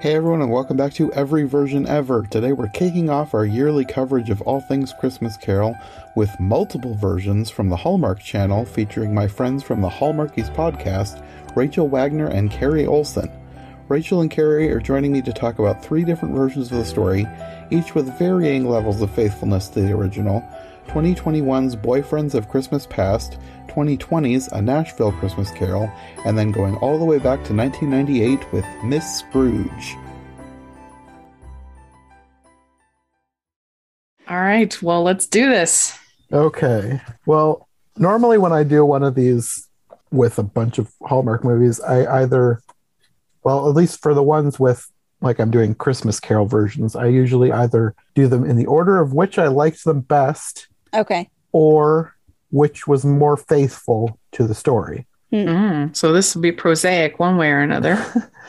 Hey everyone, and welcome back to Every Version Ever. Today we're kicking off our yearly coverage of all things Christmas Carol with multiple versions from the Hallmark Channel featuring my friends from the Hallmarkies podcast, Rachel Wagner and Carrie Olson. Rachel and Carrie are joining me to talk about three different versions of the story, each with varying levels of faithfulness to the original 2021's Boyfriends of Christmas Past, 2020's A Nashville Christmas Carol, and then going all the way back to 1998 with Miss Scrooge. All right, well, let's do this. Okay. Well, normally when I do one of these with a bunch of Hallmark movies, I either, well, at least for the ones with like I'm doing Christmas Carol versions, I usually either do them in the order of which I liked them best Okay. or which was more faithful to the story. Mm, so this will be prosaic one way or another.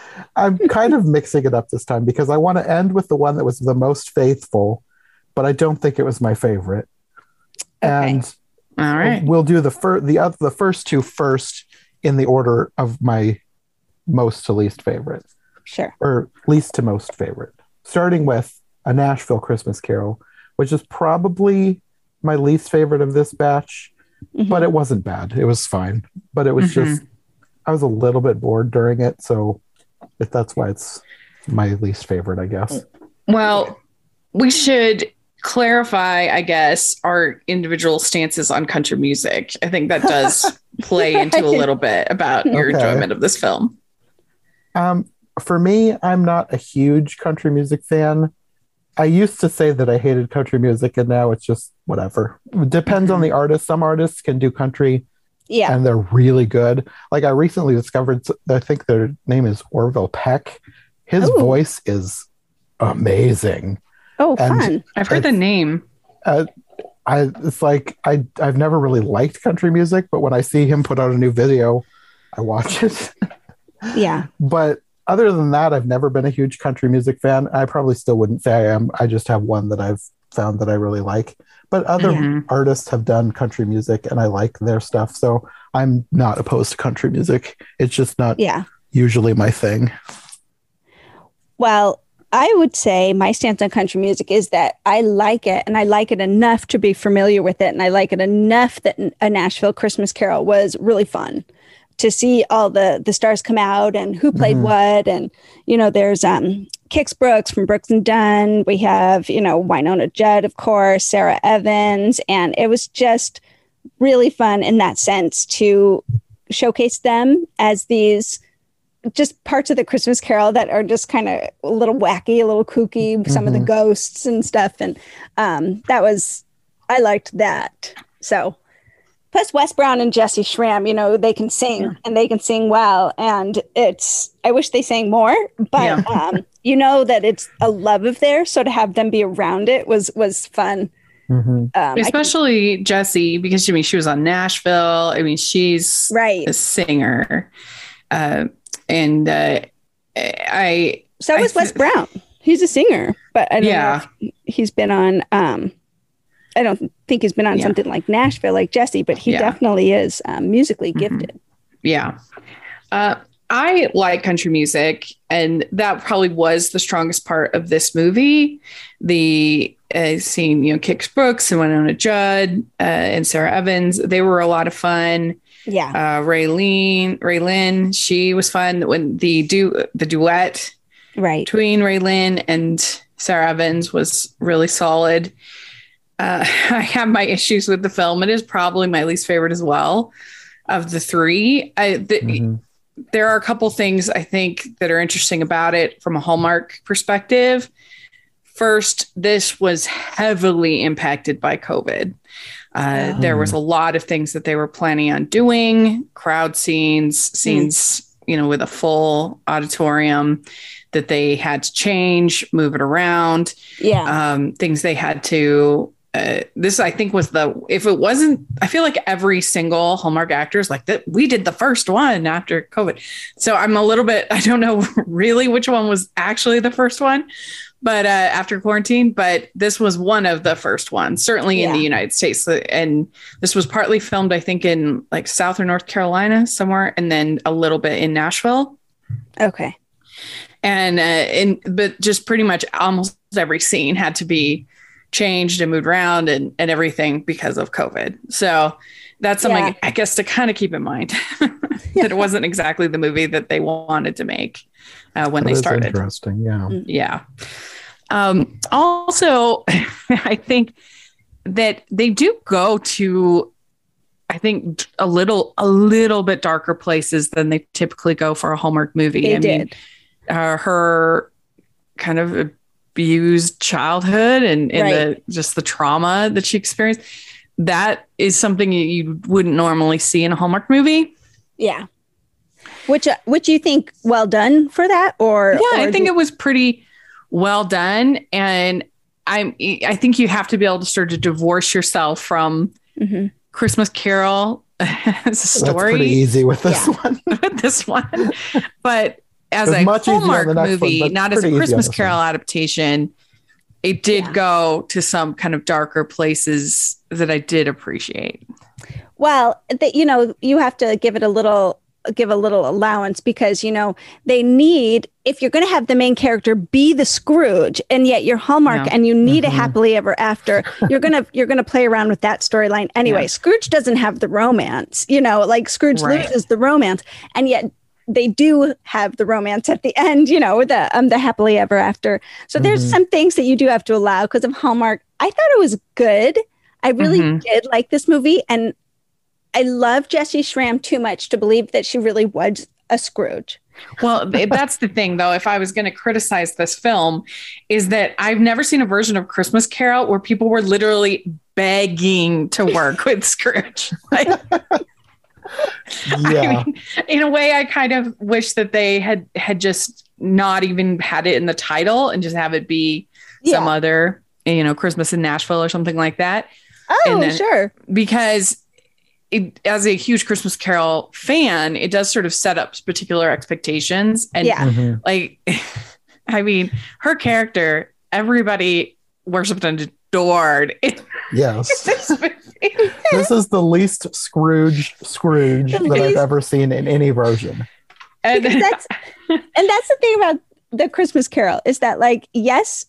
I'm kind of mixing it up this time because I want to end with the one that was the most faithful, but I don't think it was my favorite. Okay. And All right. we'll do the first the other the first two first in the order of my most to least favorite Sure. or least to most favorite starting with a nashville christmas carol which is probably my least favorite of this batch Mhm. but it wasn't bad it was fine but it was Mhm. just i was a little bit bored during it so if that's why it's my least favorite i guess Well, we should clarify, I guess, our individual stances on country music. I think that does play into a little bit about your Okay. enjoyment of this film. Um, for me, I'm not a huge country music fan. I used to say that I hated country music, and now it's just whatever. It depends on the mm-hmm. artist. Some artists can do country Yeah. and they're really good. Like I recently discovered, I think their name is Orville Peck. His Ooh. voice is amazing. Oh, and- fun. I've heard the It's- name. Uh, I, it's like I, I've never really liked country music, but when I see him put out a new video, I watch it. Yeah. but other than that, I've never been a huge country music fan. I probably still wouldn't say I am. I just have one that I've found that I really like. But other Mhm. artists have done country music and I like their stuff. So I'm not opposed to country music. It's just not Yeah. usually my thing. Well, I would say my stance on country music is that I like it and I like it enough to be familiar with it. And I like it enough that a Nashville Christmas Carol was really fun to see all the the stars come out and who played Mhm. what. And, you know, there's um Kix Brooks from Brooks and Dunn. We have, you know, Wynonna Judd, of course, Sara Evans. And it was just really fun in that sense to showcase them as these just parts of the Christmas Carol that are just kind of a little wacky, a little kooky. Some of the Mhm. ghosts and stuff, and um, that was I liked that. So, plus Wes Brown and Jessy Schram, you know, they can sing Yeah. and they can sing well, and it's I wish they sang more, but Yeah. um, you know that it's a love of theirs, so to have them be around it was was fun. Mhm. Um, I- Especially Jessy, because I mean, she was on Nashville. I mean, she's right. a singer. Uh, and uh, I, So I was Wes Brown. He's a singer, but I don't Yeah. know if he's been on. Um, I don't think he's been on Yeah. something like Nashville, like Jessy, but he Yeah. definitely is um, musically Mhm. gifted. yeah. Uh, I like country music, and that probably was the strongest part of this movie. The uh, seeing, you know, Kix Brooks and Wynonna Judd uh, and Sara Evans, they were a lot of fun. Yeah, Uh, Raylene, RaeLynn, she was fun when the du- the duet right. between RaeLynn and Sara Evans was really solid. Uh, I have my issues with the film. It is probably my least favorite as well of the three. I, the, Mhm. There are a couple things I think that are interesting about it from a Hallmark perspective. First, this was heavily impacted by COVID. Uh, There was a lot of things that they were planning on doing, crowd scenes, scenes, you know, with a full auditorium that they had to change, move it around, Yeah, um, things they had to. Uh, this I think was the if it wasn't I feel like every single Hallmark actor is like that we did the first one after COVID, so I'm a little bit I don't know really which one was actually the first one, but uh, after quarantine, but this was one of the first ones certainly in the United States, and this was partly filmed I think in like South or North Carolina somewhere, and then a little bit in Nashville. okay. and uh, and but just pretty much almost every scene had to be changed and moved around and and everything because of COVID. So that's something Yeah. I guess to kind of keep in mind that it wasn't exactly the movie that they wanted to make uh, when That they started. interesting. Yeah. Yeah. Um, also, I think that they do go to, I think, a little a little bit darker places than they typically go for a Hallmark movie. They I mean, did. uh, her kind of abused childhood and, and Right. the just the trauma that she experienced. That is something you- you wouldn't normally see in a Hallmark movie. Yeah. Which uh, which you think well done for that or yeah or i think do- it was pretty well done and i'm i think you have to be able to sort of divorce yourself from Mhm. christmas carol as a That's pretty story easy with this Yeah. one. with this one but as a much hallmark the next one, movie not as a pretty easy on christmas carol one. adaptation it did Yeah. go to some kind of darker places that i did appreciate Well, that you know, you have to give it a little give a little allowance because you know they need if you're going to have the main character be the Scrooge and yet you're Hallmark Yeah. and you need Mhm. a happily ever after you're going to you're going to play around with that storyline anyway Yeah. Scrooge doesn't have the romance you know like Scrooge Right. loses the romance and yet they do have the romance at the end you know the um the happily ever after so there's Mhm. some things that you do have to allow because of Hallmark I thought it was good I really Mhm. did like this movie and I love Jessy Schram too much to believe that she really was a Scrooge. Well, that's the thing, though. If I was going to criticize this film, is that I've never seen a version of Christmas Carol where people were literally begging to work with Scrooge. Like, I Yeah. mean, in a way, I kind of wish that they had had just not even had it in the title and just have it be some other, you know, Christmas in Nashville or something like that. Oh, and then- sure. because it, as a huge Christmas Carol fan, it does sort of set up particular expectations. And Yeah. Mhm. like, I mean, her character, everybody worshipped and adored. in Yes. this this is the least Scrooge Scrooge that I've ever seen in any version. and Because that's and that's the thing about the Christmas Carol is that like yes,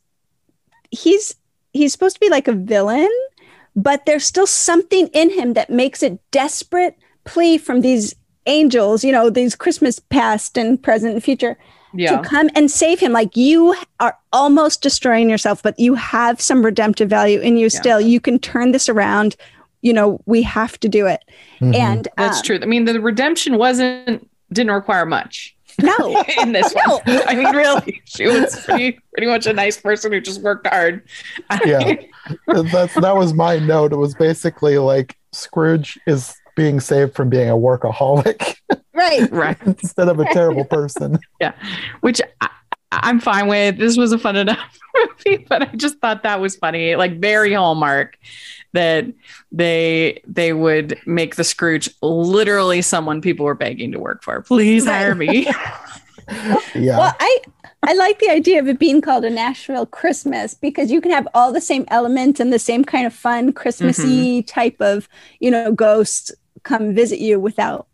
he's he's supposed to be like a villain, but there's still something in him that makes it desperate plea from these angels, you know, these Christmas past and present and future yeah, to come and save him. Like you are almost destroying yourself, but you have some redemptive value in you Yeah. still. You can turn this around. You know, we have to do it. Mhm. And that's um, true. I mean, the redemption wasn't didn't require much No, in this No. one. I mean, really, she was pretty, pretty much a nice person who just worked hard. Yeah. that's that was my note. It was basically like Scrooge is being saved from being a workaholic right. right. instead of a terrible person. Yeah which I, I'm fine with. This was a fun enough movie, but I just thought that was funny, like very hallmark that they they would make the Scrooge literally someone people were begging to work for. Please hire me. Yeah. Well, I I like the idea of it being called a Nashville Christmas because you can have all the same elements and the same kind of fun Christmassy mm-hmm. type of you know ghosts come visit you without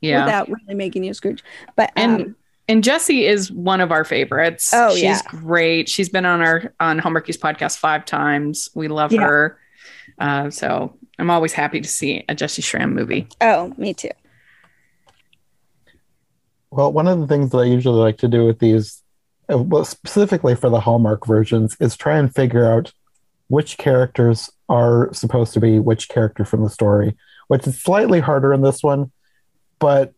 yeah. without really making you Scrooge. But and um, and Jessy is one of our favorites. Oh, she's yeah. great. She's been on our on Hallmarkies podcast five times. We love Yeah. her. Uh, so I'm always happy to see a Jessy Schram movie. oh, me too. Well, one of the things that I usually like to do with these, uh, well, specifically for the Hallmark versions, is try and figure out which characters are supposed to be which character from the story, which is slightly harder in this one, but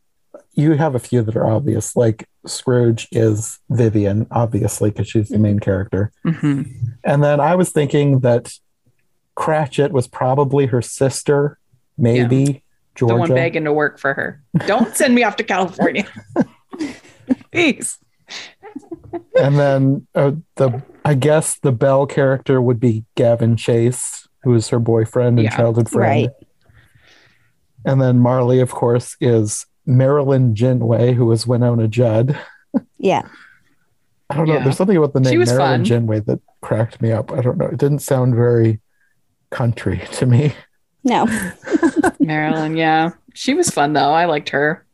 you have a few that are obvious. Like Scrooge is Vivian, obviously, because she's the main character. Mhm. And then I was thinking that Cratchit was probably her sister, maybe Georgia. The one Georgia. begging to work for her. Don't send me off to California. Please. and then uh, the I guess the Belle character would be Gavin Chase, who is her boyfriend and Yeah. childhood friend. Right. And then Marley, of course, is Marilyn Jinway, was Wynonna Judd. Yeah. I don't know. Yeah. There's something about the name Marilyn fun. Jinway that cracked me up. I don't know. It didn't sound very country to me. No. Marilyn, yeah. She was fun though. I liked her.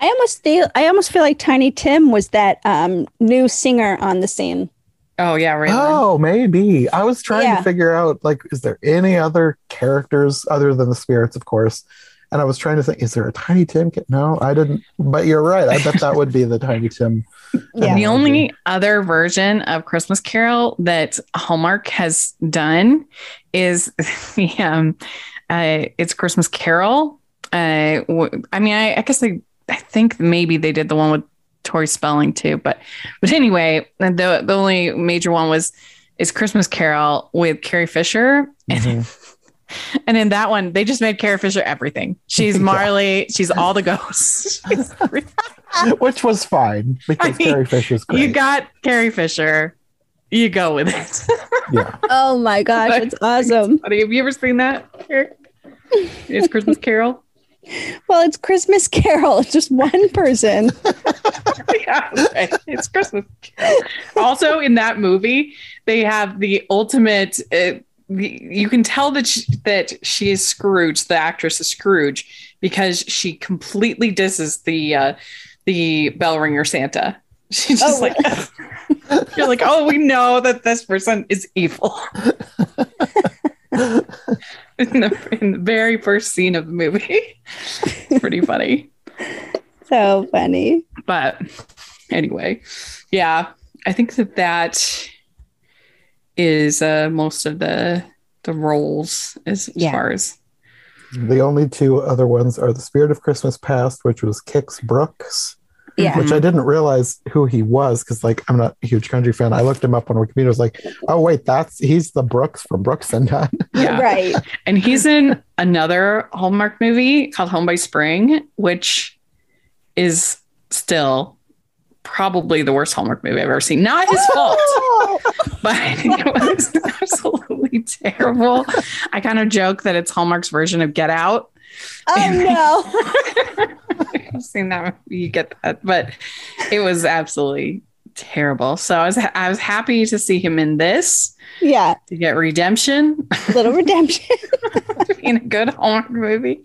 I almost feel I almost feel like Tiny Tim was that um, new singer on the scene. Oh yeah, right. Oh, maybe. I was trying Yeah. to figure out like, is there any other characters other than the spirits, of course? And I was trying to think, is there a Tiny Tim? ca- No, I didn't. But you're right. I bet that would be the Tiny Tim. Yeah. The only other version of Christmas Carol that Hallmark has done is the um, uh, it's Christmas Carol. Uh, w- I mean, I, I guess they, I think maybe they did the one with Tori Spelling too, but but anyway, the the only major one was is Christmas Carol with Carrie Fisher, and Mhm. and in that one they just made Carrie Fisher everything. She's Yeah. Marley, she's all the ghosts. Which was fine because I mean, Carrie Fisher's great. You got Carrie Fisher. You go with it. yeah. Oh my gosh, it's awesome. Buddy, Have you ever seen that? It's Christmas Carol. Well, it's Christmas Carol. It's just one person. yeah, right. it's Christmas Also, in that movie, they have the ultimate. Uh, you can tell that she, that she is Scrooge. The actress is Scrooge because she completely disses the uh, the bell ringer Santa. She's just Oh. like, you're like, oh, we know that this person is evil. in, the, in the very first scene of the movie, it's pretty funny. So funny. But anyway, yeah, I think that that is uh, most of the the roles as, as Yeah. far as The only two other ones are The Spirit of Christmas Past, which was Kix Brooks, Yeah. which I didn't realize who he was because, like, I'm not a huge country fan. I looked him up on Wikipedia. I was like, oh, wait, that's he's the Brooks from Brooks and Dunn. yeah. Right. And he's in another Hallmark movie called Home by Spring, which is still probably the worst Hallmark movie I've ever seen. Not his fault. But it was absolutely terrible. I kind of joke that it's Hallmark's version of Get Out. oh no. I've seen that movie, you get that, but it was absolutely terrible. So I was I was happy to see him in this Yeah. to get redemption Little redemption. in a good Hallmark movie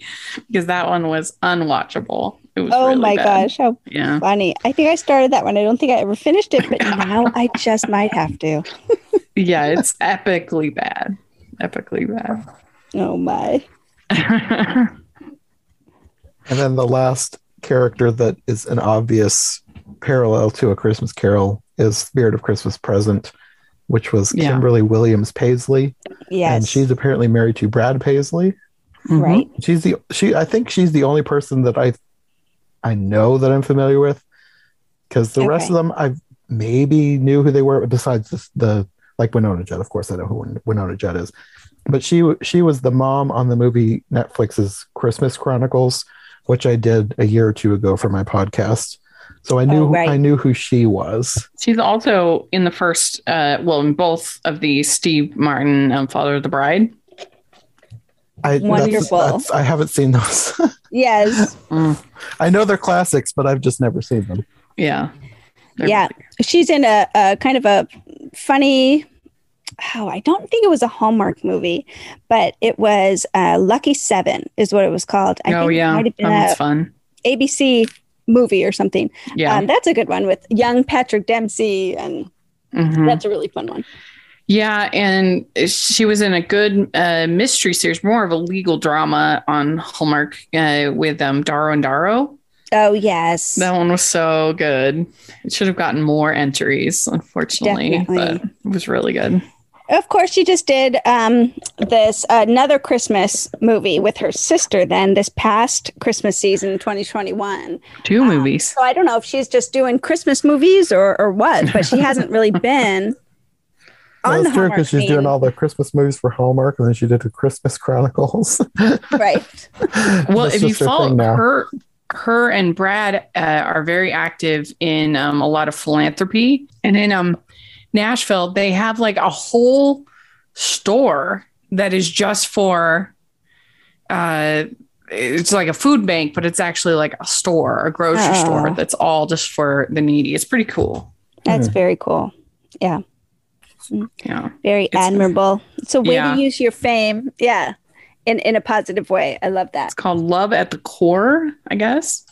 because that one was unwatchable. It was Oh really my bad. gosh. How Yeah. funny. I think I started that one. I don't think I ever finished it, but now I just might have to. Yeah, it's epically bad. Epically bad. Oh my. And then the last character that is an obvious parallel to A Christmas Carol is Spirit of Christmas Present, which was Yeah. Kimberly Williams Paisley. Yes. And she's apparently married to Brad Paisley. right. She's the she I think she's the only person that I I know that I'm familiar with. Because the rest of them I maybe knew who they were, besides the, the like Wynonna Judd, of course I know who Win- Wynonna Judd is. But she she was the mom on the movie Netflix's Christmas Chronicles, which I did a year or two ago for my podcast. So I knew Oh, right. I knew who she was. She's also in the first, uh, well, in both of the Steve Martin um, Father of the Bride. I that's- Wonderful. that's- I haven't seen those. Yes. I know they're classics, but I've just never seen them. Yeah. They're Yeah. She's in a, a kind of a funny. Oh, I don't think it was a Hallmark movie, but it was uh, Lucky Seven, is what it was called. I oh think it yeah, might been that was fun. ABC movie or something. Yeah, Um, that's a good one with young Patrick Dempsey, and Mhm. that's a really fun one. Yeah, and she was in a good uh, mystery series, more of a legal drama on Hallmark uh, with um, Darrow and Darrow. Oh yes, That one was so good. It should have gotten more entries, unfortunately, Definitely. but it was really good. Of course, she just did um, this another Christmas movie with her sister. Then this past Christmas season, 2021. Two movies. So I don't know if she's just doing Christmas movies or or what, but she hasn't really been Well, on the that's true because she's scene. doing all the Christmas movies for Hallmark, and then she did the Christmas Chronicles. right. well That's if you follow her her and brad uh, are very active in um, a lot of philanthropy and in um nashville they have like a whole store that is just for uh it's like a food bank but it's actually like a store a grocery Oh. store that's all just for the needy it's pretty cool That's very cool. Yeah, yeah very It's- admirable. It's a way Yeah. to use your fame. Yeah, in in a positive way. I love that. it's called love at the core i guess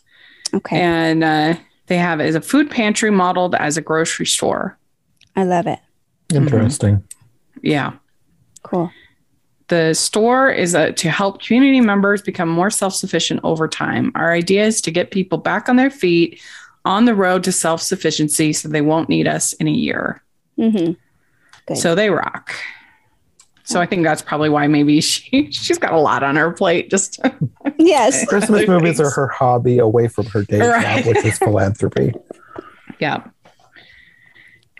Okay. and uh, they have it as a food pantry modeled as a grocery store. I love it. Interesting. Yeah. Cool. The store is uh, to help community members become more self sufficient over time. Our idea is to get people back on their feet on the road to self sufficiency so they won't need us in a year. hmm Good. So they rock. So I think that's probably why maybe she she's got a lot on her plate. Just Yes. Christmas movies are her hobby away from her day Right. job, which is philanthropy. yeah.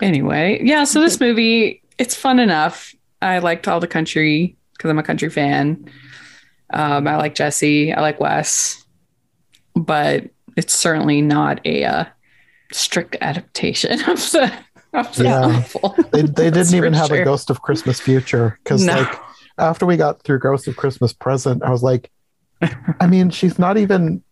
Anyway, yeah. So this movie, it's fun enough. I liked all the country because I'm a country fan. Um, I like Jessy. I like Wes, but it's certainly not a uh, strict adaptation of the of the Yeah. novel. They, they didn't even have sure. a Ghost of Christmas Future because, No. like, after we got through Ghost of Christmas Present, I was like, I mean, she's not even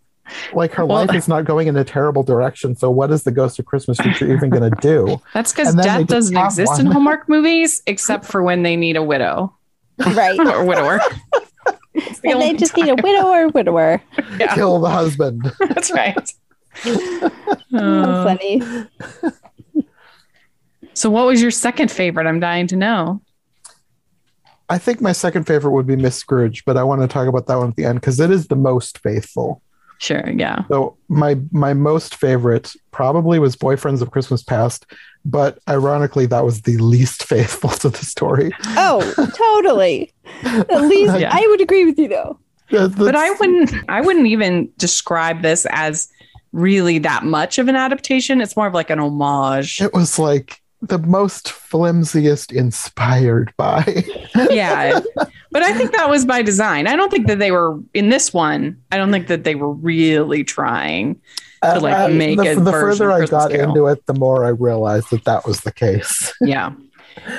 like her Well- life is not going in a terrible direction. So, what is the Ghost of Christmas Future even going to do? That's because And then they death doesn't have exist in. Hallmark movies, except for when they need a widow Right. or widower. The And they just time. need a widower, widower. Yeah. Kill the husband. That's right. Oh, funny. So, what was your second favorite? I'm dying to know. I think my second favorite would be Miss Scrooge, but I want to talk about that one at the end because it is the most faithful. Sure. Yeah. So my my most favorite probably was Boyfriends of Christmas Past, but ironically that was the least faithful to the story. Oh, totally. At least Yeah. I would agree with you though. The- the- But I wouldn't. I wouldn't even describe this as really that much of an adaptation. It's more of like an homage. it was like the most flimsiest inspired by. yeah. But I think that was by design. I don't think that they were in this one. I don't think that they were really trying. To, uh, like, uh, make the, the further I got Carol. into it, the more I realized that that was the case. Yeah.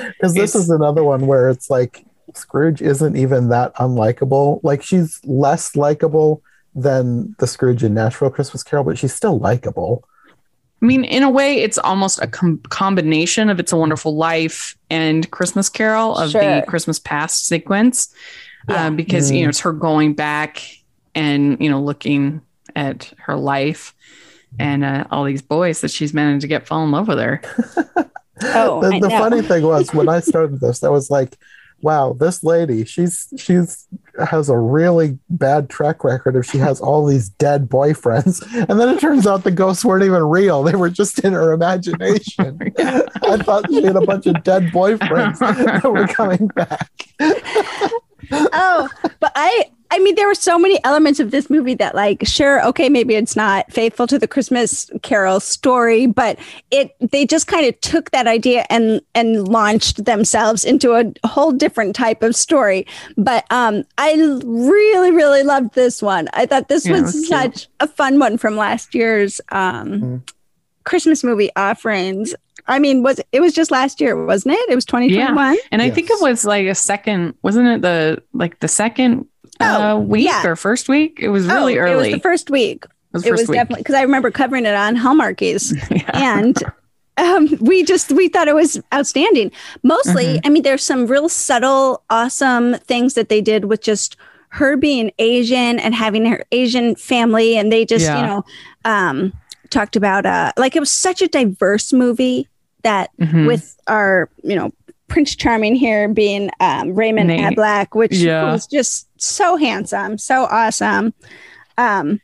Because this is another one where it's like Scrooge isn't even that unlikable. Like she's less likable than the Scrooge in Nashville Christmas Carol, but she's still likable. I mean, in a way, it's almost a com- combination of "It's a Wonderful Life" and "Christmas Carol" of Sure. the Christmas Past sequence, Yeah. um, because Mm. you know it's her going back and you know looking at her life and uh, all these boys that she's managed to get fall in love with her. Oh, the the funny thing was when I started this, I was like, wow, this lady, she's she's has a really bad track record if she has all these dead boyfriends. And then it turns out the ghosts weren't even real. They were just in her imagination. I thought she had a bunch of dead boyfriends that were coming back. Oh, but I I mean there were so many elements of this movie that like sure okay maybe it's not faithful to the Christmas Carol story but it they just kind of took that idea and and launched themselves into a whole different type of story but um I really really loved this one I thought this Yeah, was, was cute. such a fun one from last year's um Mhm. Christmas movie offerings I mean was it was just last year wasn't it it was 2021 And I think it was like a second, wasn't it the like the second uh, Oh, week yeah. or first week? It was really Oh, early. It was the first week. It was it was definitely because I remember covering it on Hallmarkies, yeah. and um, we just we thought it was outstanding. Mostly, Mhm. I mean, there's some real subtle, awesome things that they did with just her being Asian and having her Asian family, and they just Yeah. you know um, talked about uh, like it was such a diverse movie that Mhm. with our you know Prince Charming here being um, Raymond Nate. Ablack, which Yeah. was just so handsome, so awesome. Um,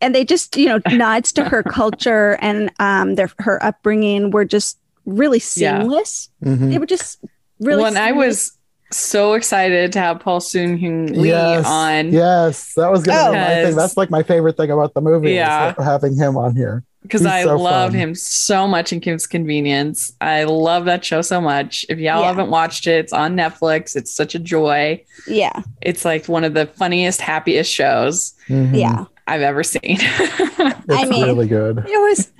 and they just you know nods to her culture and um, their her upbringing were just really Yeah. seamless. Mhm. They were just really. when I was so excited to have Paul Soon Hyun Lee Yes, on yes, that was gonna Oh. be my thing. That's like my favorite thing about the movie. Yeah. is having him on here. Because I so love fun. him so much in Kim's Convenience. I love that show so much. If y'all Yeah. haven't watched it, it's on Netflix. It's such a joy. yeah, It's like one of the funniest, happiest shows Mhm. yeah. I've ever seen. it's I mean- really good. It was.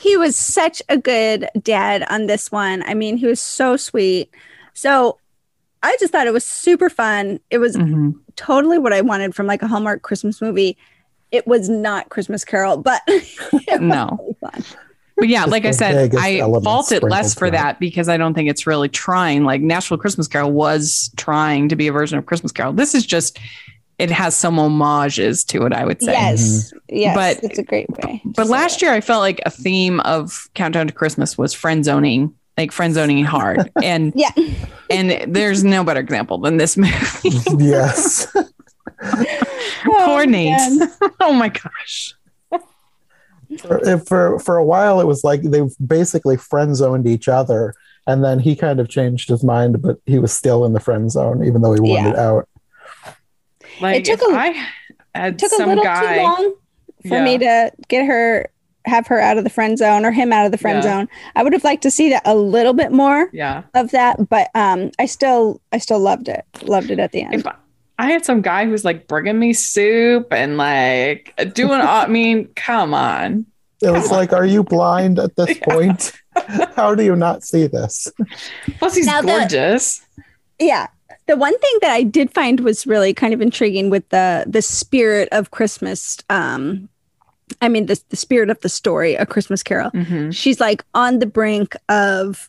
He was such a good dad on this one. I mean, he was so sweet. So. I just thought it was super fun. It was Mhm. totally what I wanted from like a Hallmark Christmas movie. It was not Christmas Carol, but No. really. But yeah, like I said, I elements fault it less for that because I don't think it's really trying. Like Nashville Christmas Carol was trying to be a version of Christmas Carol. This is just it has some homages to it, I would say. Yes, yes, But- it's a great way. But last it. year, I felt like a theme of Countdown to Christmas was friend zoning, like friend zoning hard, and yeah, and there's no better example than this movie. yes. Poor Nate. man. oh my gosh. for, for for a while it was like they basically friend zoned each other and then he kind of changed his mind but he was still in the friend zone even though he wanted Yeah. out Like took if a- I had took a little guy, too long for Yeah. me to get her have her out of the friend zone or him out of the friend Yeah. zone. I would have liked to see that a little bit more yeah. of that, but um I still I still loved it. Loved it at the end. If I had some guy who's like bringing me soup and like doing, all, I mean, come on. it was Come on. like are you blind at this Yeah. point how do you not see this Plus, he's Now the- gorgeous. yeah. The one thing that I did find was really kind of intriguing with the the spirit of Christmas um I mean the the spirit of the story, A Christmas Carol. Mhm. she's like on the brink of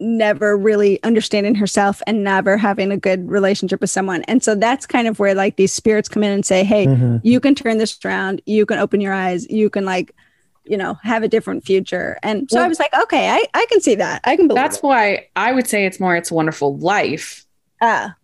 never really understanding herself and never having a good relationship with someone. And so that's kind of where like these spirits come in and say, Hey, Mhm. you can turn this around, you can open your eyes, you can like, you know, have a different future. And so I was like, okay, I, I can see that. I can believe That's it. why I would say it's more It's a Wonderful Life. Ah,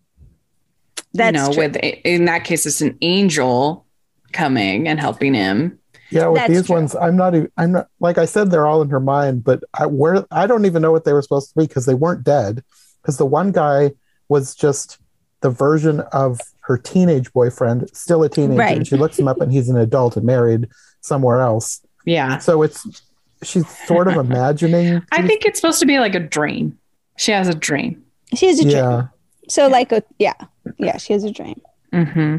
that's you know, true. with in that case, it's an angel coming and helping him. Yeah with That's these true. ones i'm not even i'm not like i said they're all in her mind but i where i don't even know what they were supposed to be because they weren't dead because the one guy was just the version of her teenage boyfriend still a teenager Right. and she looks him up and he's an adult and married somewhere else Yeah. So it's she's sort of imagining. I think it's supposed to be like a dream. She has a dream. she has a dream. yeah, So like a yeah. Yeah, she has a dream. hmm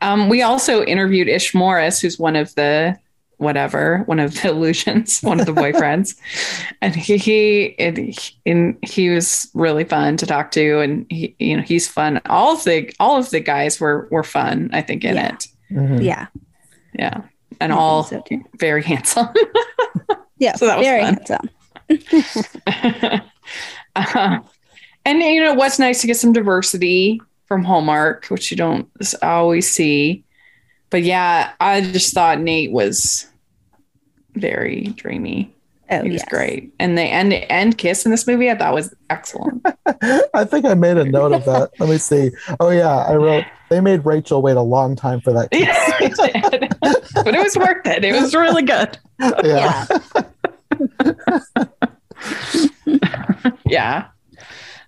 Um, we also interviewed Ish Morris, who's one of the whatever, one of the illusions, one of the boyfriends, and he he it, and he was really fun to talk to, and he you know he's fun. All of the all of the guys were were fun, I think, in Yeah. it. Mhm. Yeah. Yeah, and I all so very handsome. Yeah. So that was very fun. handsome. uh, and you know what's nice to get some diversity from Hallmark, which you don't always see. But yeah, I just thought Nate was very dreamy. Oh, he was yes. great, and the end end kiss in this movie I thought was excellent. I think I made a note of that. Let me see. Oh yeah, I wrote. They made Rachel wait a long time for that. kiss. yes, but it was worth it. It was really good. yeah. Yeah,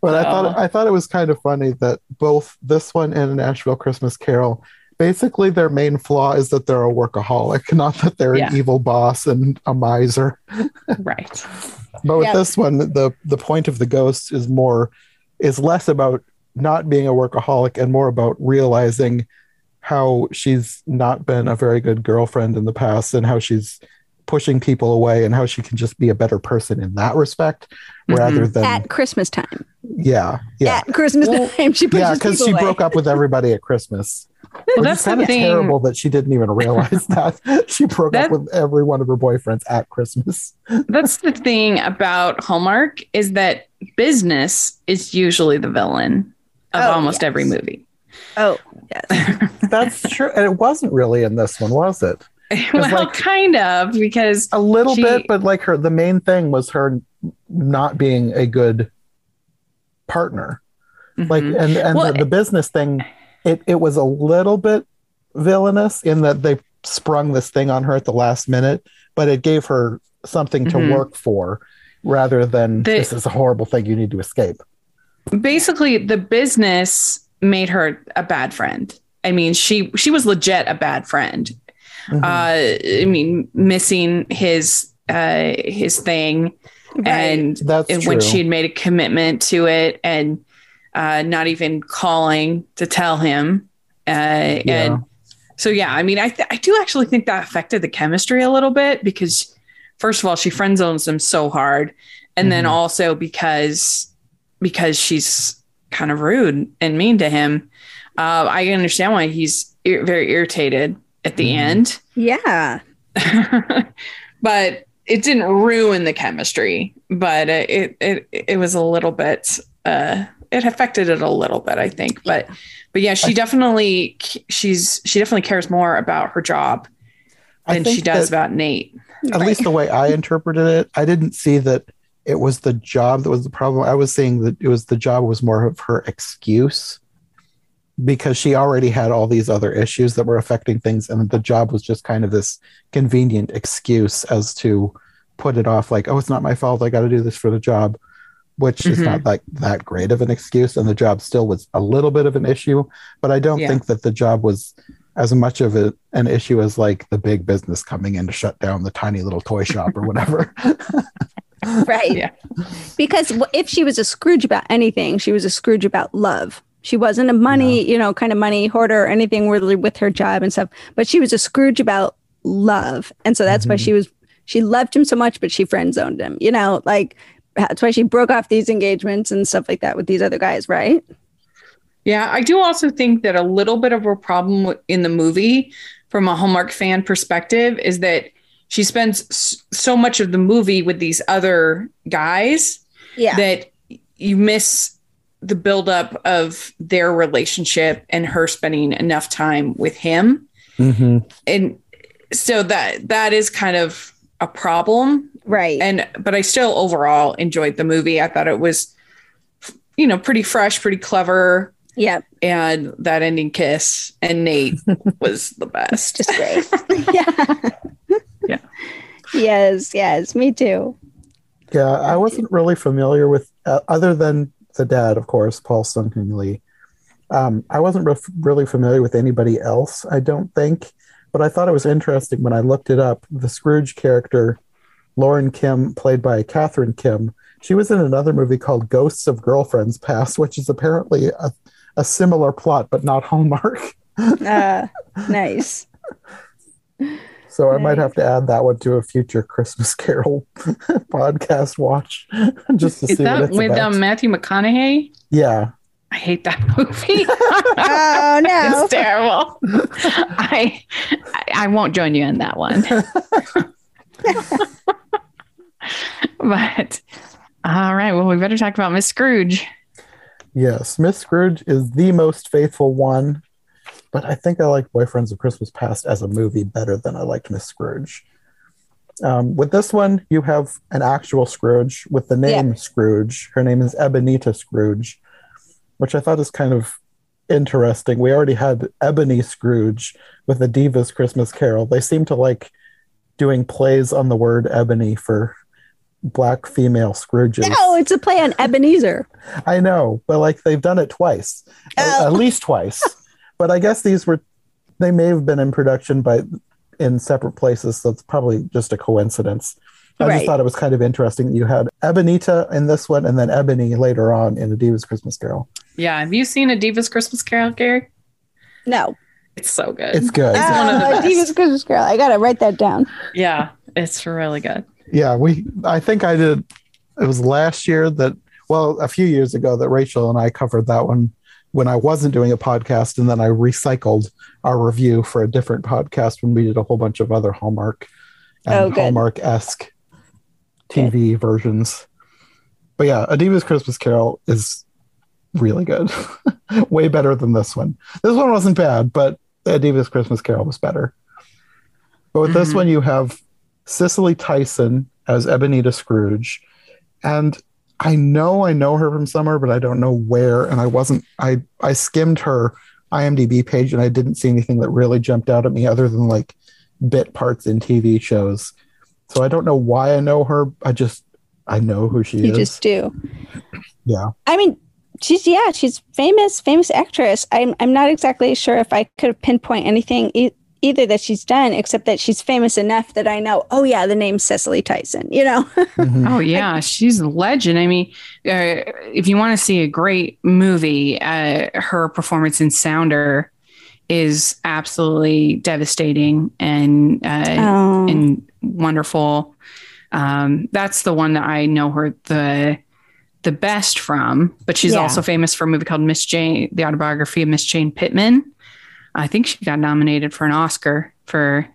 But I Oh. thought I thought it was kind of funny that both this one and A Nashville Christmas Carol, basically their main flaw is that they're a workaholic, not that they're Yeah. an evil boss and a miser. right. But with Yep. this one, the the point of the ghost is more is less about not being a workaholic and more about realizing how she's not been a very good girlfriend in the past and how she's pushing people away and how she can just be a better person in that respect Mm-hmm. rather than At Christmas time. yeah yeah At Christmas Well, time, she pushes yeah because she away. broke up with everybody at christmas Well, which that's kind of thing. terrible that she didn't even realize that she broke That- up with every one of her boyfriends at christmas That's the thing about Hallmark is that business is usually the villain of Oh, almost yes. every movie. Oh, yes. that's true and it wasn't really in this one was it well, like- kind of because a little She- bit but like her the main thing was her not being a good partner like Mhm. and and Well, the, the business thing it it was a little bit villainous in that they sprung this thing on her at the last minute but it gave her something to Mhm. work for rather than The- this is a horrible thing you need to escape basically the business made her a bad friend. I mean, she she was legit a bad friend. Mhm. Uh, I mean, missing his uh, his thing and that's when she had made a commitment to it and uh, not even calling to tell him. Uh, And so, yeah, I mean, I, th- I do actually think that affected the chemistry a little bit because, first of all, she friend zones him so hard. And then Mhm. also because because she's kind of rude and mean to him. Uh, I understand why he's ir- very irritated at the Mhm. end. yeah. but it didn't ruin the chemistry but uh, it it it was a little bit uh it affected it a little bit, I think. But but yeah, she definitely she's she definitely cares more about her job than she does that- about Nate. at least the way I interpreted it, I didn't see that it was the job that was the problem. I was seeing that it was the job was more of her excuse because she already had all these other issues that were affecting things, and the job was just kind of this convenient excuse as to put it off, like, oh, it's not my fault. I got to do this for the job, which is Mhm. not like that great of an excuse, and the job still was a little bit of an issue. But I don't Yeah. think that the job was as much of a, an issue as like the big business coming in to shut down the tiny little toy shop or whatever. right. Yeah. Because if she was a Scrooge about anything, she was a Scrooge about love. She wasn't a money, you know, kind of money hoarder or anything really with her job and stuff, but she was a Scrooge about love. And so that's why Mhm. she was, she loved him so much, but she friend zoned him, you know, like that's why she broke off these engagements and stuff like that with these other guys, right? Yeah, I do also think that a little bit of a problem in the movie from a Hallmark fan perspective is that she spends so much of the movie with these other guys Yeah. that you miss the buildup of their relationship and her spending enough time with him. mm-hmm. And so that that is kind of a problem right. and but I still overall enjoyed the movie. I thought it was you know pretty fresh, pretty clever yeah. and that ending kiss and Nate was the best. Just great. yeah. Yeah. Yes. Yes. Me too. Yeah, I wasn't really familiar with, uh, other than the dad, of course, Paul Sun-Hyung Lee. Um, I wasn't ref- really familiar with anybody else, I don't think. But I thought it was interesting when I looked it up. The Scrooge character, Lauren Kim, played by Catherine Kim, she was in another movie called Ghosts of Girlfriends Past, which is apparently a, a similar plot, but not Hallmark. Uh, nice. So I might have to add that one to a future Christmas Carol podcast watch, just to Is see what that it's with about. um, Matthew McConaughey? yeah, I hate that movie. Oh no. it's terrible. I, I I won't join you in that one. but all right, well, we better talk about Miss Scrooge. Yes, Miss Scrooge is the most faithful one, but I think I like Boyfriends of Christmas Past as a movie better than I liked Miss Scrooge. Um, with this one, you have an actual Scrooge with the name Scrooge. Her name is Ebenita Scrooge, which I thought is kind of interesting. We already had Ebony Scrooge with the Divas Christmas Carol. They seem to like doing plays on the word ebony for black female Scrooges. No, it's a play on Ebenezer. I know, but like they've done it twice, at- Oh. at least twice. but I guess these were, they may have been in production by in separate places. So it's probably just a coincidence. I Right. just thought it was kind of interesting. that You had Ebenita in this one, and then Ebony later on in the Divas Christmas Carol. Yeah, have you seen a Divas Christmas Carol, Gary? No. It's so good. It's good. It's one of the Oh, best. Divas Christmas Carol. I gotta write that down. yeah, it's really good. yeah, we. I think I did. It was last year that, well, a few years ago that Rachel and I covered that one when I wasn't doing a podcast, and then I recycled our review for a different podcast when we did a whole bunch of other Hallmark Oh, and good. Hallmark esque TV versions. But yeah, A Diva's Christmas Carol is really good, way better than this one. This one wasn't bad, but A Diva's Christmas Carol was better. But with this Mhm. one, you have Cicely Tyson as Ebenita Scrooge, and I know I know her from somewhere, but I don't know where. And I wasn't. I I skimmed her IMDb page, and I didn't see anything that really jumped out at me other than like bit parts in TV shows. So I don't know why I know her. I just I know who she You is. You just do. Yeah. I mean, she's yeah, she's famous, famous actress. I'm I'm not exactly sure if I could pinpoint anything e- either that she's done, except that she's famous enough that I know. Oh yeah, the name Cicely Tyson. You know. Mhm. Oh yeah, she's a legend. I mean, uh, if you want to see a great movie, uh, her performance in Sounder is absolutely devastating and uh, Oh. and wonderful. Um, that's the one that I know her the the best from. But she's Yeah. also famous for a movie called Miss Jane, the autobiography of Miss Jane Pittman. I think she got nominated for an Oscar for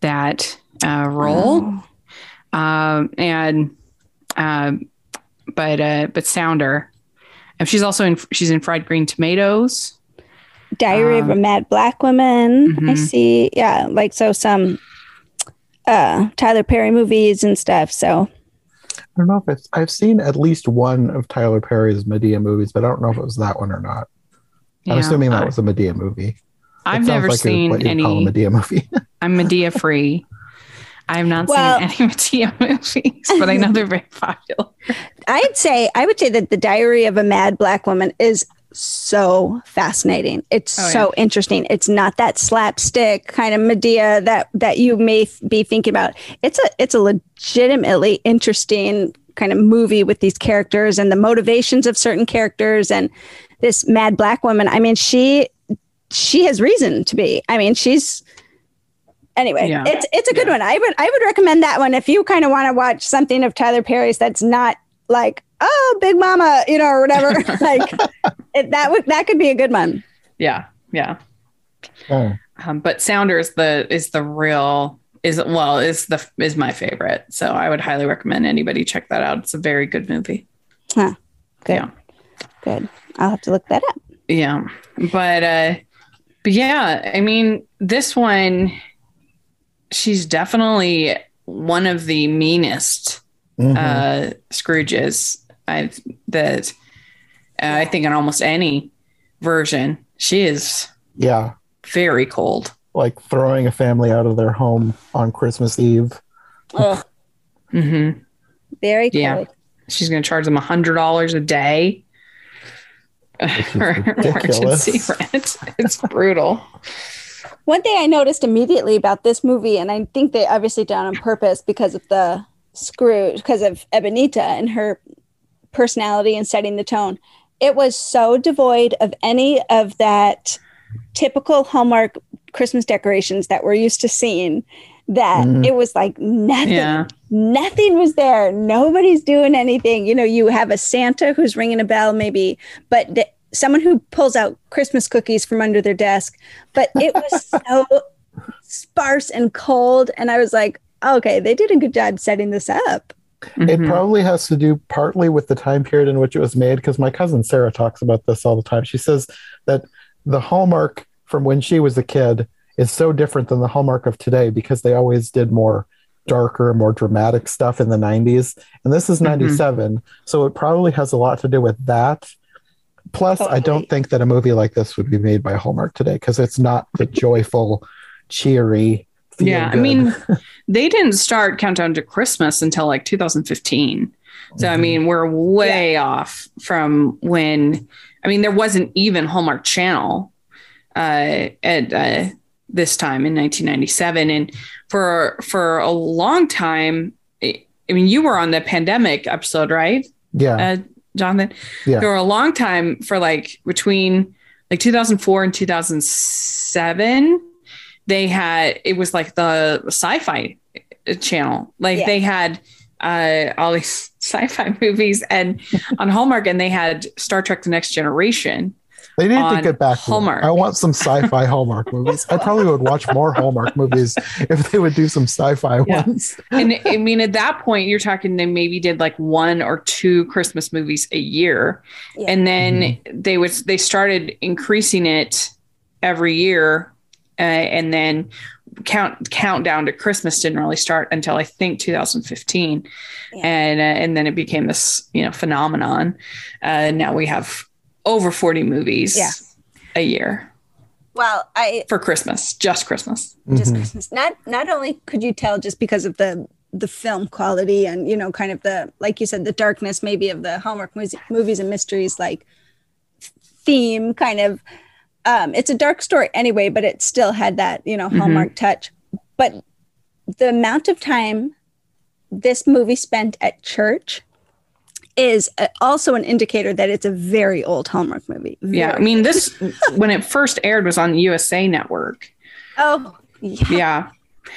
that uh, role um, and um, but uh, but Sounder And she's also in she's in Fried Green Tomatoes. Diary of a Um, Mad Black Woman. I mhm. see. Yeah, like so some uh Tyler Perry movies and stuff. So I don't know if it's. I've seen at least one of Tyler Perry's Madea movies, but I don't know if it was that one or not. I'm assuming that I- was a Madea movie. I've never like seen what you'd call a any. Madea movie. I'm Madea free. I have not Well- seen any Madea movies, but I know they're very popular. I'd say I would say that the Diary of a Mad Black Woman is so fascinating. It's Oh, so interesting. It's not that slapstick kind of Madea that that you may f- be thinking about. It's a it's a legitimately interesting kind of movie with these characters and the motivations of certain characters and this mad black woman. I mean, she she has reason to be. I mean, she's anyway. Yeah. It's it's a good one. I would I would recommend that one if you kind of want to watch something of Tyler Perry's that's not like oh Big Mama, you know, or whatever. like it, that would that could be a good one. Yeah, yeah. Oh, Um, but Sounder is the is the real is well is the is my favorite. So I would highly recommend anybody check that out. It's a very good movie. Good. Yeah. Good. I'll have to look that up. Yeah, but uh, but yeah, I mean this one, she's definitely one of the meanest mhm. uh, Scrooges I've that uh, I think in almost any version she is yeah, very cold. like throwing a family out of their home on Christmas Eve. Ugh, hmm very cool. Yeah. She's going to charge them a hundred dollars a day ridiculous. emergency rent. It's brutal. One thing I noticed immediately about this movie, and I think they obviously done on purpose because of the Scrooge, because of Ebenita and her personality and setting the tone. It was so devoid of any of that typical Hallmark Christmas decorations that we're used to seeing. That Mhm. it was like nothing, Yeah. nothing was there. Nobody's doing anything. You know, you have a Santa who's ringing a bell, maybe, but th- someone who pulls out Christmas cookies from under their desk. But it was so sparse and cold. And I was like, okay, they did a good job setting this up. It Mhm. probably has to do partly with the time period in which it was made, because my cousin Sarah talks about this all the time. She says that the Hallmark from when she was a kid is so different than the Hallmark of today because they always did more darker, more dramatic stuff in the 90s. And this is Mhm. 97. So it probably has a lot to do with that. Plus, I don't think that a movie like this would be made by Hallmark today because it's not the joyful, cheery. Yeah. I mean, they didn't start Countdown to Christmas until like 2015. So, I Mhm. mean, we're way off from when, I mean, there wasn't even Hallmark Channel uh, at uh, this time in 1997. And for, for a long time, I I mean, you were on the pandemic episode, right? yeah, uh, Jonathan. Yeah. For a long time, for like between like 2004 and 2007, they had it was like the sci-fi channel. Like Yeah. they had uh, all these sci-fi movies and on Hallmark, and they had Star Trek: The Next Generation. They need to get back to that. Hallmark. I want some sci-fi Hallmark movies. I probably would watch more Hallmark movies if they would do some sci-fi Yeah. ones. and I mean, at that point, you're talking they maybe did like one or two Christmas movies a year, Yeah. and then they was they started increasing it every year, uh, and then count countdown to Christmas didn't really start until I think 2015, Yeah. and uh, and then it became this you know phenomenon. Uh, now we have over 40 movies Yeah. a year Well, I for Christmas, just Christmas. just Mhm. Christmas. Not not only could you tell just because of the the film quality and you know kind of the like you said the darkness maybe of the Hallmark mus- movies and mysteries like theme kind of um it's a dark story anyway but it still had that you know Mhm. Hallmark touch but the amount of time this movie spent at church is uh, also an indicator that it's a very old Hallmark movie. Yeah, I mean this when it first aired was on USA Network. oh yeah. Yeah.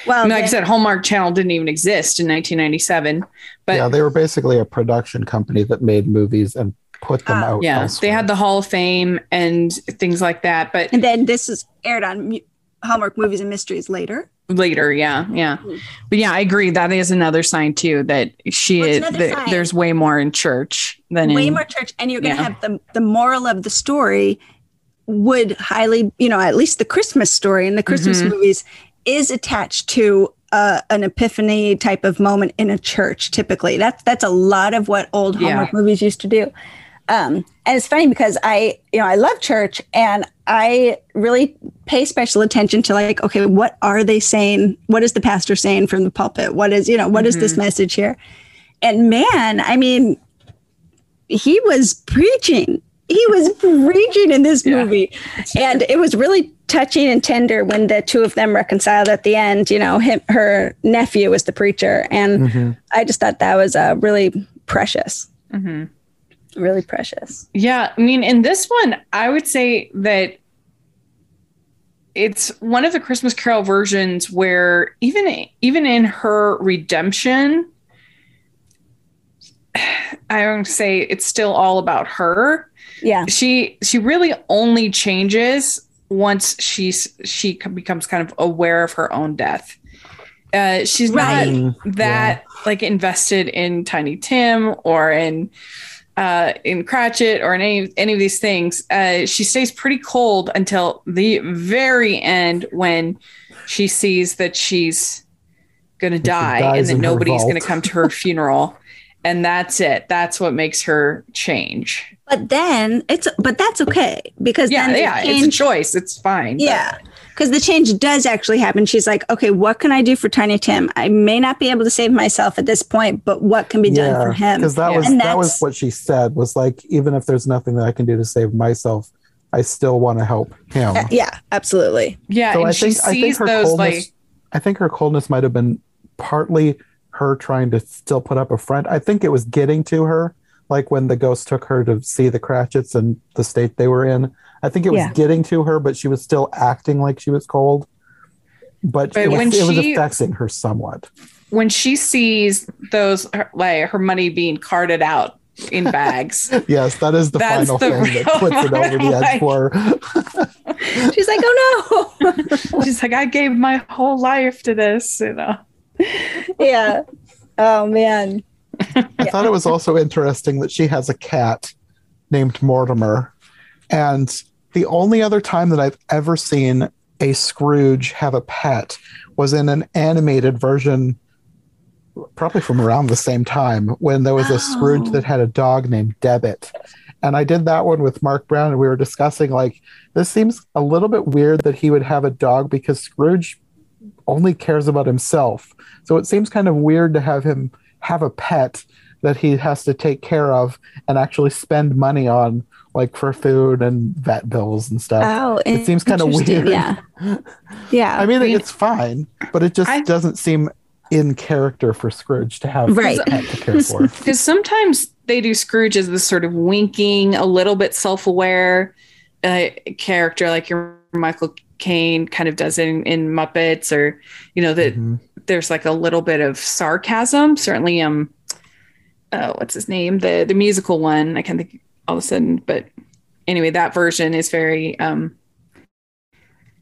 Well, I mean, like I said, Hallmark Channel didn't even exist in 1997. But yeah, yeah, they were basically a production company that made movies and put them Ah. out. they elsewhere. had the Hall of Fame and things like that. But And then this is aired on Hallmark Movies and Mysteries later. later yeah yeah Hmm. but yeah i agree that is another sign too that she Well, is another that there's way more in church than way in more church and you're going to Yeah. have the the moral of the story would highly you know at least the christmas story and the christmas Mhm. movies is attached to uh, an epiphany type of moment in a church typically that's that's a lot of what old Yeah. hallmark movies used to do um, and it's funny because i you know i love church and i really pay special attention to like okay what are they saying what is the pastor saying from the pulpit what is you know what is this message here and man i mean he was preaching. He was preaching in this Yeah. movie. And it was really touching and tender when the two of them reconciled at the end. You know, him, her nephew was the preacher. And Mhm. I just thought that was uh, really precious. Mhm. Really precious. Yeah, I mean, in this one, I would say that it's one of the Christmas Carol versions where even even in her redemption, I don't say it's still all about her. Yeah. She she really only changes once she's she becomes kind of aware of her own death. Uh, she's Right. not that like invested in Tiny Tim or in uh, in Cratchit or in any any of these things. Uh, she stays pretty cold until the very end when she sees that she's gonna die and that nobody's gonna come to her funeral. And that's it. That's what makes her change. But then it's, but that's okay because Yeah, then the yeah, it's a choice. It's fine. but- Yeah. Because the change does actually happen. She's like, okay, what can I do for Tiny Tim? I may not be able to save myself at this point, but what can be done for him? because that Yeah. was And that was what she said was like even if there's nothing that I can do to save myself, I still want to help him. Uh, yeah, absolutely. Yeah. so and I she think I think sees her those coldness. like I think her coldness might have been partly her trying to still put up a front. I think it was getting to her, like when the ghost took her to see the Cratchits and the state they were in. I think it was Yeah. getting to her, but she was still acting like she was cold. But, But it, was, when it was affecting her somewhat. when she sees those her, like her money being carted out in bags. Yes, that is the That's final the thing that real puts it over the edge for her. She's like, oh no. She's like, I gave my whole life to this, you know. yeah. Oh man. I thought it was also interesting that she has a cat named Mortimer. And the only other time that I've ever seen a Scrooge have a pet was in an animated version, probably from around the same time, when there was a Scrooge that had a dog named Debit. And I did that one with Mark Brown, and we were discussing like, this seems a little bit weird that he would have a dog because Scrooge only cares about himself. So it seems kind of weird to have him have a pet that he has to take care of and actually spend money on, like for food and vet bills and stuff. Oh, It seems kinda weird. Yeah. Yeah. I mean, mean- it's fine, but it just I- doesn't seem in character for Scrooge to have Right. a pet to care for. Because sometimes they do Scrooge as this sort of winking, a little bit self-aware uh, character, like your Michael Caine kind of does in, in Muppets, or you know that Mhm. there's like a little bit of sarcasm. Certainly, um, uh, what's his name? The the musical one. I can't think all of a sudden, but anyway, that version is very um,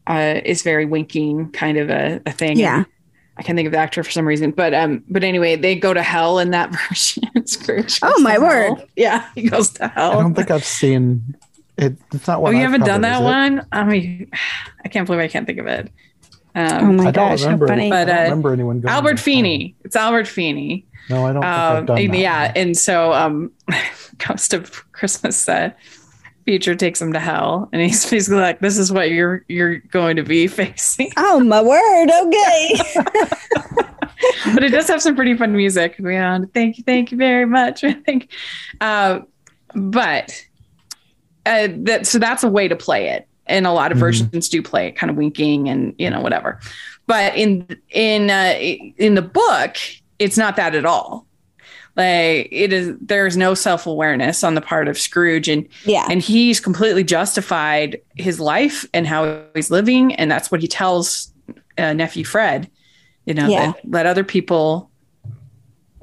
uh, is very winking kind of a, a thing. Yeah. I can't think of the actor for some reason, but um, but anyway, they go to hell in that version. Scrooge. Oh, my word. hell. Yeah, he goes to hell. I don't think I've seen it. It's not Oh, one. you I've haven't done covered, that is it? one? I mean, I can't believe I can't think of it. oh Um, my I don't gosh, how remember. funny. But, I don't uh, remember anyone going. Albert there. Finney. It's Albert Finney. No, I don't think I've Um, done and that. yeah, one. and so um, Ghost of Christmas uh, Future takes him to hell, and he's basically like, "This is what you're you're going to be facing." oh my word. Okay. but it does have some pretty fun music. Yeah, thank you, thank you very much. I think, uh, but uh, that so that's a way to play it, and a lot of Mhm. versions do play it, kind of winking and you know whatever. But in in uh, in the book, it's not that at all. Like it is, there is no self awareness on the part of Scrooge, and yeah. and he's completely justified his life and how he's living and that's what he tells uh, nephew fred you know Yeah. that let other people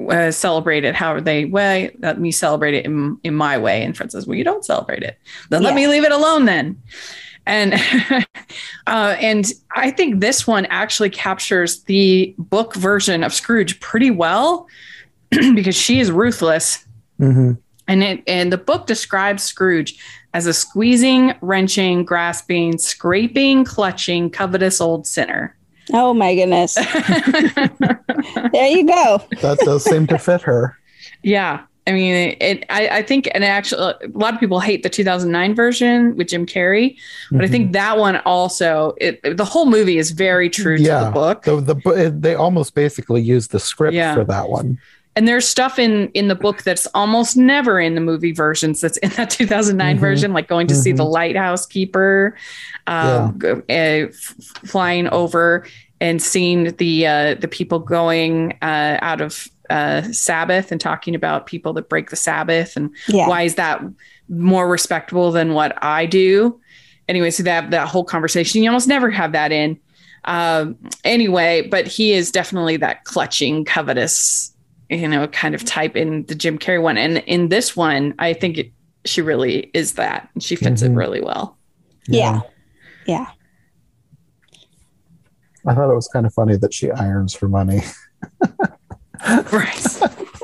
uh, celebrate it how they way let me celebrate it in, in my way. And fred says well you don't celebrate it. Then let me leave it alone then. And uh, and I think this one actually captures the book version of Scrooge pretty well because she is ruthless, hmm and it and the book describes Scrooge as a squeezing, wrenching, grasping, scraping, clutching, covetous old sinner. Oh my goodness. there you go. That does seem to fit her. Yeah. I mean, it. I, I think, and actually, a lot of people hate the 2009 version with Jim Carrey, but I think mm-hmm. that one also. It, the whole movie is very true to the book, the, the they almost basically used the script Yeah. for that one. And there's stuff in in the book that's almost never in the movie versions. That's in that 2009 Mhm. version, like going to see the lighthouse keeper, um, go- uh, f- flying over and seeing the uh, the people going uh, out of uh, Sabbath and talking about people that break the Sabbath and Yeah. why is that more respectable than what I do? Anyway, so that that whole conversation, you almost never have that in. Um, anyway, but he is definitely that clutching, covetous, you know, kind of type in the Jim Carrey one, and in this one, I think it, she really is that. and She fits it Mhm. really well. Yeah. Yeah. I thought it was kind of funny that she irons for money. Right.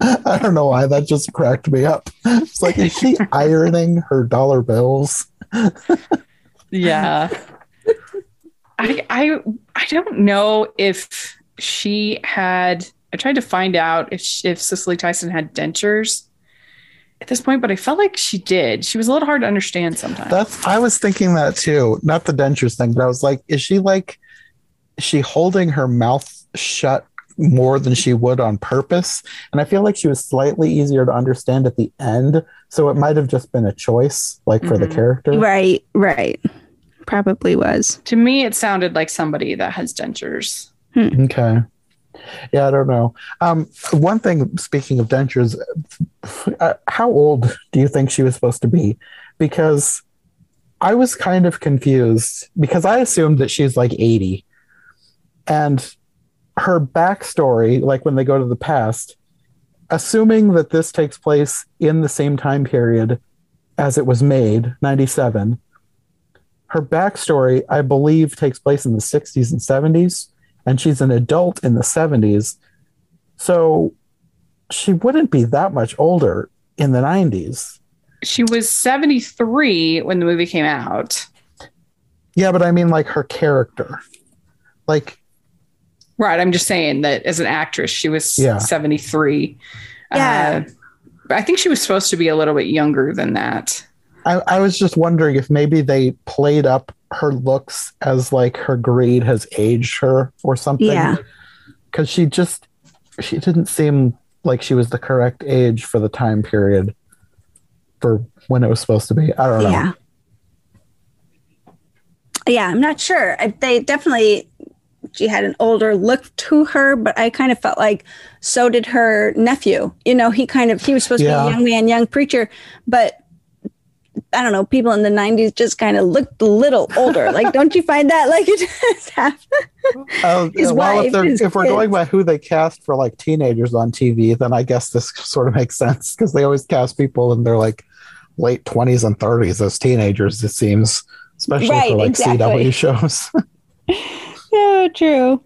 I don't know why that just cracked me up. It's like, is she ironing her dollar bills? yeah. I I I don't know if she had. I tried to find out if she, if Cicely Tyson had dentures at this point, but I felt like she did. She was a little hard to understand sometimes. That's I was thinking that too. Not the dentures thing, but I was like, is she like is she holding her mouth shut more than she would on purpose? And I feel like she was slightly easier to understand at the end. So it might have just been a choice, like for the Mhm. character. Right, right. Probably was. to me, it sounded like somebody that has dentures. Okay. Yeah, I don't know. Um, one thing, speaking of dentures, uh, how old do you think she was supposed to be? Because I was kind of confused because I assumed that she's like 80. And her backstory, like when they go to the past, assuming that this takes place in the same time period as it was made, 97, her backstory, I believe, takes place in the 60s and 70s and she's an adult in the 70s. So she wouldn't be that much older in the 90s. She was 73 when the movie came out. Yeah, but I mean, like her character. Like, Right. I'm just saying that as an actress, she was Yeah. 73. Yeah. Uh, I think she was supposed to be a little bit younger than that. I, I was just wondering if maybe they played up her looks as like her greed has aged her or something. Yeah. Because she just, she didn't seem like she was the correct age for the time period for when it was supposed to be. I don't know. Yeah. Yeah, I'm not sure. I, they definitely, she had an older look to her, but I kind of felt like so did her nephew. You know, he kind of, he was supposed Yeah. to be a young man, young preacher, but I don't know, people in the 90s just kind of looked a little older. like, don't you find that? Like, it just happened. Oh, His well, wife, if, if we're kids. going by who they cast for like teenagers on TV, then I guess this sort of makes sense because they always cast people in their like late 20s and 30s as teenagers, it seems, especially Right, for like exactly. CW shows. Oh, true.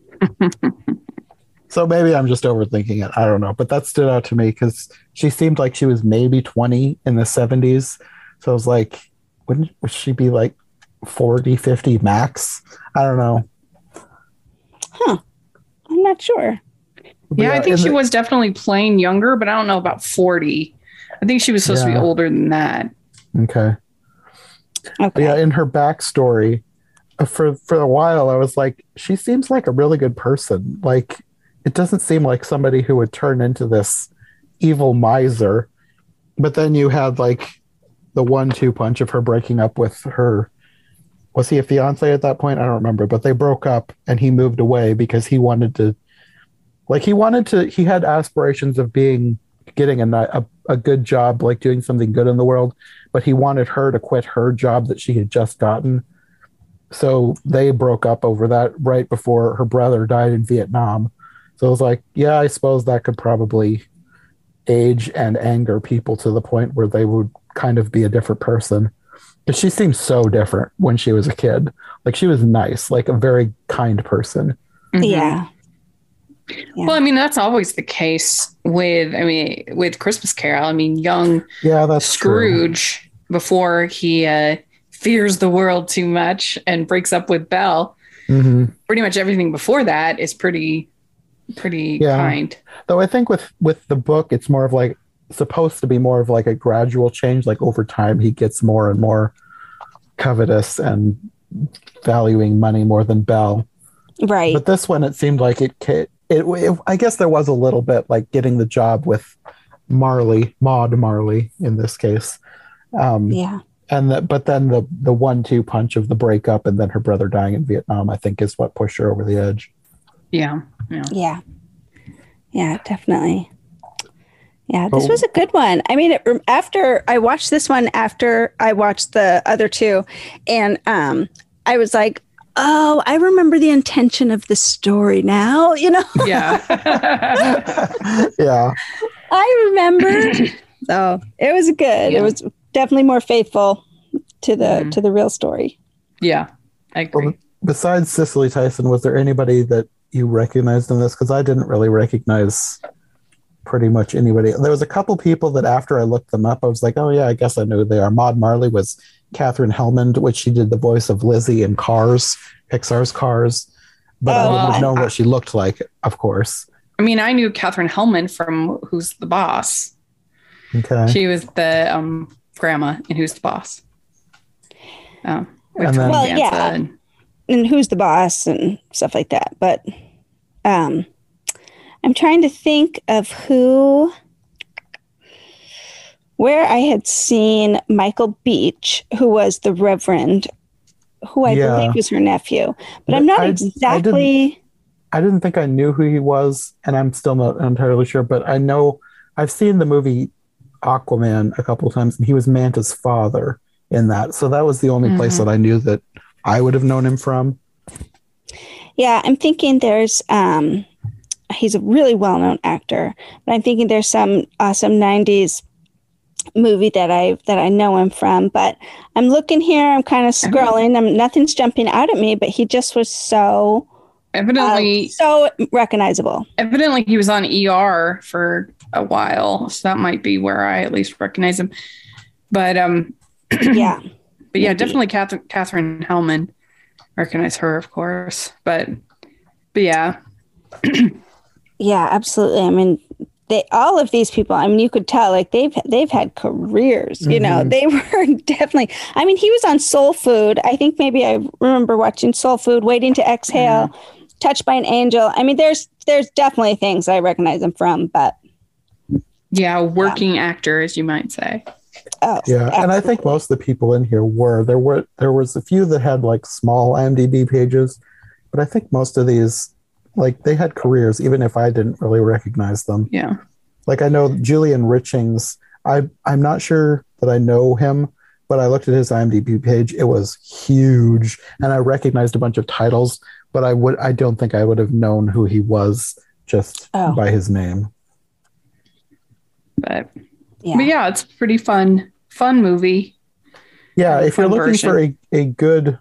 so maybe I'm just overthinking it. I don't know. But that stood out to me because she seemed like she was maybe 20 in the 70s. So I was like, wouldn't would she be like 40, 50 max? I don't know. Huh. I'm not sure. But Yeah, I think she the- was definitely playing younger, but I don't know about 40. I think she was supposed to be older than that. Okay. Okay. yeah, in her backstory, uh, for for a while, I was like, she seems like a really good person. Like, it doesn't seem like somebody who would turn into this evil miser. But then you had like the one-two punch of her breaking up with her. Was he a fiance at that point? I don't remember. But they broke up, and he moved away because he wanted to. Like he wanted to. He had aspirations of being getting a, a a good job, like doing something good in the world but he wanted her to quit her job that she had just gotten. So they broke up over that right before her brother died in Vietnam. So I was like, yeah, I suppose that could probably age and anger people to the point where they would kind of be a different person. But she seems so different when she was a kid. Like she was nice, like a very kind person. Mhm. Yeah. Yeah. Well, I mean, that's always the case with, I mean, with Christmas Carol. I mean, young Yeah, that's true. Scrooge, before he uh, fears the world too much and breaks up with Belle, hmm pretty much everything before that is pretty, pretty Yeah. kind. Though I think with with the book, it's more of like supposed to be more of like a gradual change. Like over time, he gets more and more covetous and valuing money more than Belle. Right. But this one, it seemed like it, ca- it, it. I guess there was a little bit like getting the job with Marley, Maud Marley in this case. Um, yeah. and that, but then the the one two punch of the breakup and then her brother dying in Vietnam, I think, is what pushed her over the edge. Yeah. Yeah. Yeah. Yeah, definitely. Yeah, this Oh. was a good one. I mean, it, after I watched this one, after I watched the other two, and um, I was like, oh, I remember the intention of the story now. You know, Yeah. yeah, I remember. so it was good. Yeah. It was definitely more faithful to the Mhm. to the real story. yeah. I agree. Well, besides Cicely Tyson, was there anybody that you recognized in this? Because I didn't really recognize pretty much anybody. There was a couple people that after I looked them up, I was like, oh yeah, I guess I know who they are. Maud Marley was Katherine Helmond, which she did the voice of Lizzie in Cars, Pixar's Cars. But I Oh, wouldn't have wow. known what she looked like, of course. I mean, I knew Katherine Helmond from Who's the Boss. Okay. She was the um, grandma in Who's the Boss. Um, with And then- Well, yeah. and- and who's the boss and stuff like that. But um, I'm trying to think of who, where I had seen Michael Beach, who was the Reverend, who I Yeah. believe was her nephew. But I'm not I- I didn't- exactly. I didn't think I knew who he was, and I'm still not entirely sure, but I know I've seen the movie Aquaman a couple of times, and he was Manta's father in that. So that was the only place Mhm. that I knew that I would have known him from. Yeah, I'm thinking there's. Um, he's a really well-known actor, but I'm thinking there's some awesome '90s movie that I that I know him from. But I'm looking here. I'm kind of scrolling. I'm nothing's jumping out at me. But he just was so uh, evidently, so recognizable. evidently he was on ER for a while, so that might be where I at least recognize him. But um, Yeah, but yeah, Maybe. definitely Katherine, Katherine Helmond. Recognize her, of course, but but yeah, yeah, absolutely. I mean. They, all of these people, I mean, you could tell like they've they've had careers. You know, Mhm. they were definitely. I mean, he was on Soul Food. I think maybe I remember watching Soul Food, Waiting to Exhale, Touched by an Angel. I mean, there's there's definitely things I recognize him from, but yeah, working actor, as you might say. oh Yeah, and I think most of the people in here were there were there was a few that had like small IMDb pages, but I think most of these like they had careers, even if I didn't really recognize them. Yeah, Like I know Julian Richings. I I'm not sure that I know him, but I looked at his IMDb page. It was huge, and I recognized a bunch of titles, but I would I don't think I would have known who he was just Oh. by his name. but yeah. but yeah, it's pretty fun fun movie. Yeah, if you're looking version. for a, a good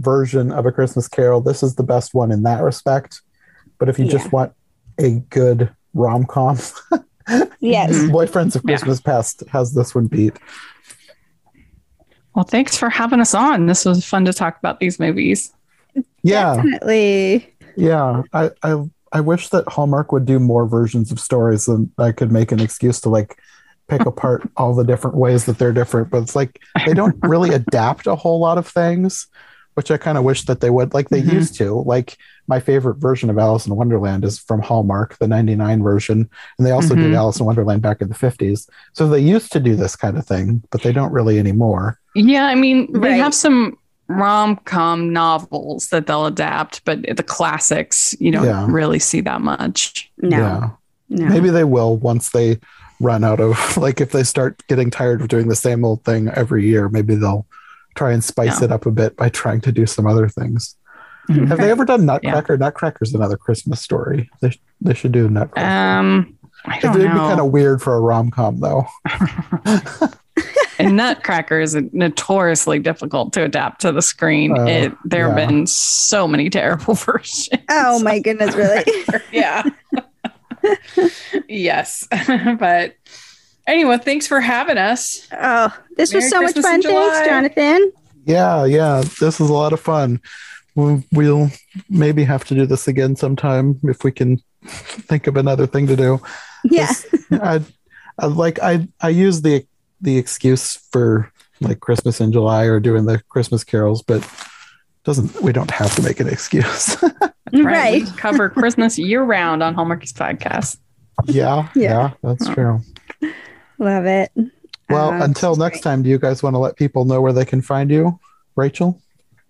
version of a Christmas Carol, this is the best one in that respect. But if you Yeah. just want a good rom com, yes. Boyfriends of Yeah. Christmas Past has this one beat. Well, thanks for having us on. This was fun to talk about these movies. Yeah, Definitely. yeah. I, I I wish that Hallmark would do more versions of stories and I could make an excuse to like pick apart all the different ways that they're different. But it's like they don't really adapt a whole lot of things, which I kind of wish that they would. Like they Mhm. used to. Like my favorite version of Alice in Wonderland is from Hallmark, the 99 version. And they also did Mhm. Alice in Wonderland back in the 50s. So they used to do this kind of thing, but they don't really anymore. Yeah, I mean, they have some rom com novels that they'll adapt, but the classics, you don't Yeah. really see that much. No. Yeah. No. Maybe they will once they run out of like if they start getting tired of doing the same old thing every year, maybe they'll try and spice Yeah. it up a bit by trying to do some other things. Mhm. Have they ever done Nutcracker? Nutcracker's another Christmas story. They, they should do Nutcracker. Um, I it don't would be kind of weird for a rom com though. and Nutcracker is notoriously difficult to adapt to the screen. Oh, it, there have yeah. been so many terrible versions. Oh my goodness, really? yeah. yes. but anyway, thanks for having us. oh, this was so Christmas much fun. Thanks, July. Jonathan. Yeah, yeah. This is a lot of fun. We'll, we'll maybe have to do this again sometime if we can think of another thing to do. Yeah. I, I like I I use the the excuse for like Christmas in July or doing the Christmas carols, but doesn't we don't have to make an excuse. Right. We cover Christmas year round on Hallmarkies podcast. yeah, Yeah. yeah, that's true. Love it. Well, Uh, until next time, do you guys want to let people know where they can find you, Rachel?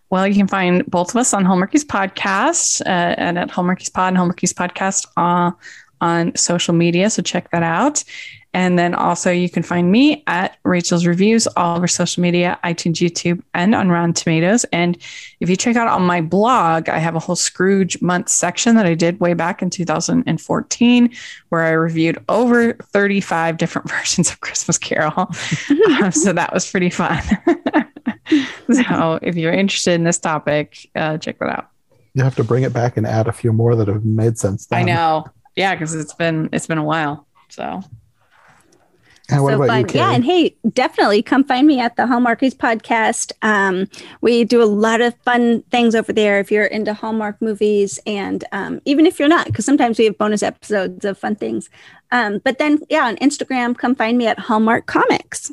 Well, you can find both of us on Hallmarkies Podcast uh, and at Hallmarkies Pod and Hallmarkies Podcast uh, on social media. So check that out. And then also you can find me at Rachel's Reviews, all over social media, iTunes, YouTube, and on Rotten Tomatoes. And if you check out on my blog, I have a whole Scrooge month section that I did way back in 2014, where I reviewed over 35 different versions of Christmas Carol. Um, so that was pretty fun. so if you're interested in this topic, uh, check that out. You have to bring it back and add a few more that have made sense. I know. Yeah, because it's been it's been a while. So And what so about fun. you, Carrie? Yeah, and hey, definitely come find me at the Hallmarkies podcast. Um, we do a lot of fun things over there if you're into Hallmark movies, and um, even if you're not, because sometimes we have bonus episodes of fun things. Um, but then, yeah, on Instagram, come find me at Hallmark Comics.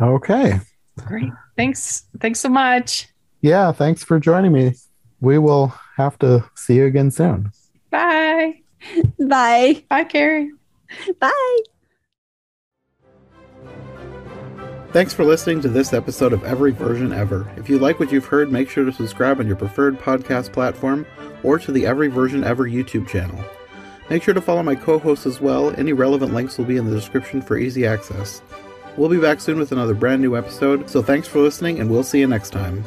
okay. great. Thanks. Thanks so much. Yeah, thanks for joining me. We will have to see you again soon. Bye. Bye. Bye, Carrie. Bye. Thanks for listening to this episode of Every Version Ever. If you like what you've heard, make sure to subscribe on your preferred podcast platform or to the Every Version Ever YouTube channel. Make sure to follow my co hosts as well. Any relevant links will be in the description for easy access. We'll be back soon with another brand new episode, so thanks for listening, and we'll see you next time.